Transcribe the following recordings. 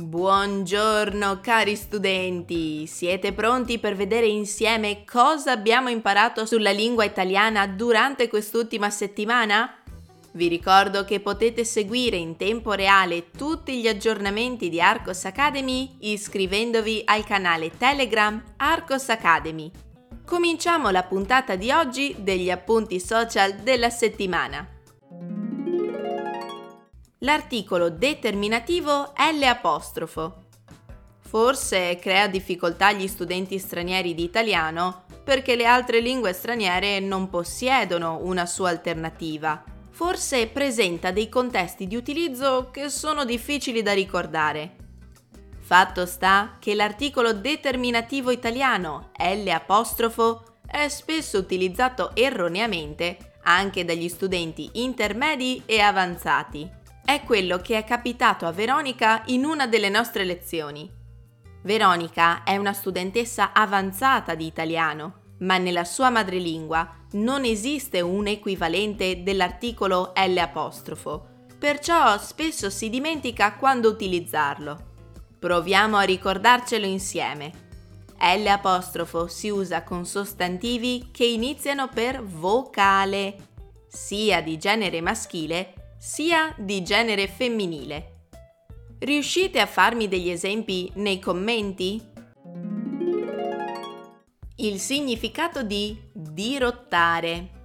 Buongiorno cari studenti, siete pronti per vedere insieme cosa abbiamo imparato sulla lingua italiana durante quest'ultima settimana? Vi ricordo che potete seguire in tempo reale tutti gli aggiornamenti di Arcos Academy iscrivendovi al canale Telegram Arcos Academy. Cominciamo la puntata di oggi degli appunti social della settimana. L'articolo determinativo L'. Forse crea difficoltà agli studenti stranieri di italiano perché le altre lingue straniere non possiedono una sua alternativa. Forse presenta dei contesti di utilizzo che sono difficili da ricordare. Fatto sta che l'articolo determinativo italiano L' è spesso utilizzato erroneamente anche dagli studenti intermedi e avanzati è quello che è capitato a Veronica in una delle nostre lezioni. Veronica è una studentessa avanzata di italiano, ma nella sua madrelingua non esiste un equivalente dell'articolo L', perciò spesso si dimentica quando utilizzarlo. Proviamo a ricordarcelo insieme. L' si usa con sostantivi che iniziano per vocale, sia di genere maschile sia di genere femminile. Riuscite a farmi degli esempi nei commenti? Il significato di dirottare.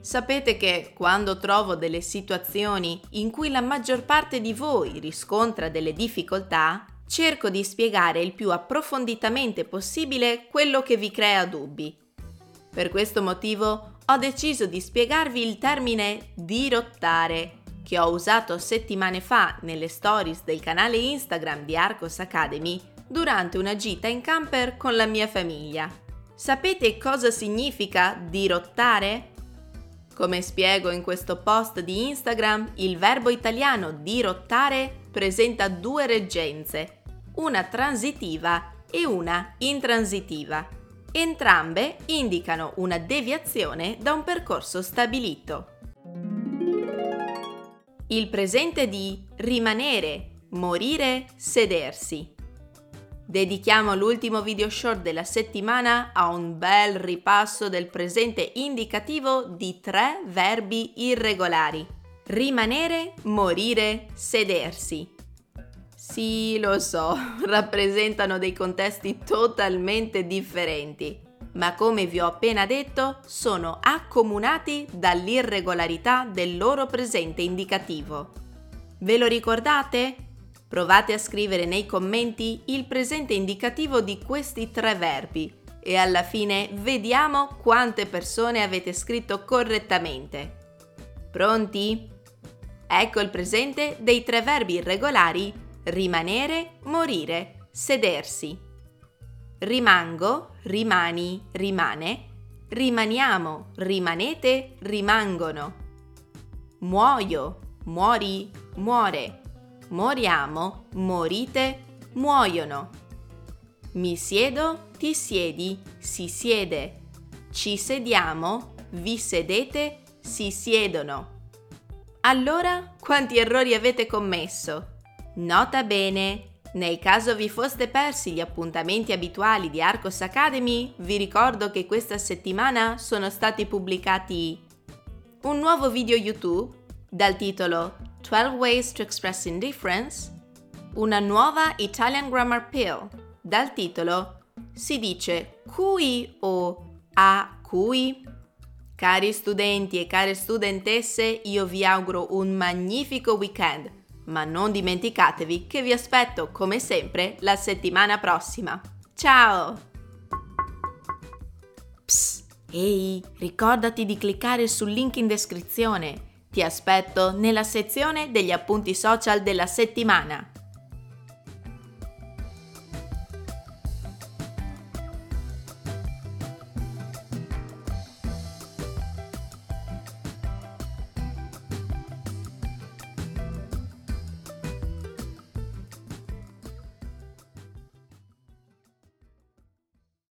Sapete che quando trovo delle situazioni in cui la maggior parte di voi riscontra delle difficoltà, cerco di spiegare il più approfonditamente possibile quello che vi crea dubbi. Per questo motivo ho deciso di spiegarvi il termine dirottare, che ho usato settimane fa nelle stories del canale Instagram di Arcos Academy durante una gita in camper con la mia famiglia. Sapete cosa significa dirottare? Come spiego in questo post di Instagram, il verbo italiano dirottare presenta due reggenze, una transitiva e una intransitiva. Entrambe indicano una deviazione da un percorso stabilito. Il presente di rimanere, morire, sedersi. Dedichiamo l'ultimo video short della settimana a un bel ripasso del presente indicativo di tre verbi irregolari. Rimanere, morire, sedersi. Sì, lo so, rappresentano dei contesti totalmente differenti, ma come vi ho appena detto, sono accomunati dall'irregolarità del loro presente indicativo. Ve lo ricordate? Provate a scrivere nei commenti il presente indicativo di questi tre verbi e alla fine vediamo quante persone avete scritto correttamente. Pronti? Ecco il presente dei tre verbi irregolari rimanere, morire, sedersi. Rimango, rimani, rimane, rimaniamo, rimanete, rimangono. Muoio, muori, muore, moriamo, morite, muoiono. Mi siedo, ti siedi, si siede. Ci sediamo, vi sedete, si siedono. Allora, quanti errori avete commesso? Nota bene, nel caso vi foste persi gli appuntamenti abituali di Arcos Academy, vi ricordo che questa settimana sono stati pubblicati un nuovo video YouTube dal titolo 12 Ways to Express Indifference, una nuova Italian Grammar Pill dal titolo Si dice cui o a cui? Cari studenti e care studentesse, io vi auguro un magnifico weekend ma non dimenticatevi che vi aspetto come sempre la settimana prossima. Ciao! Psst! Ehi, ricordati di cliccare sul link in descrizione. Ti aspetto nella sezione degli appunti social della settimana.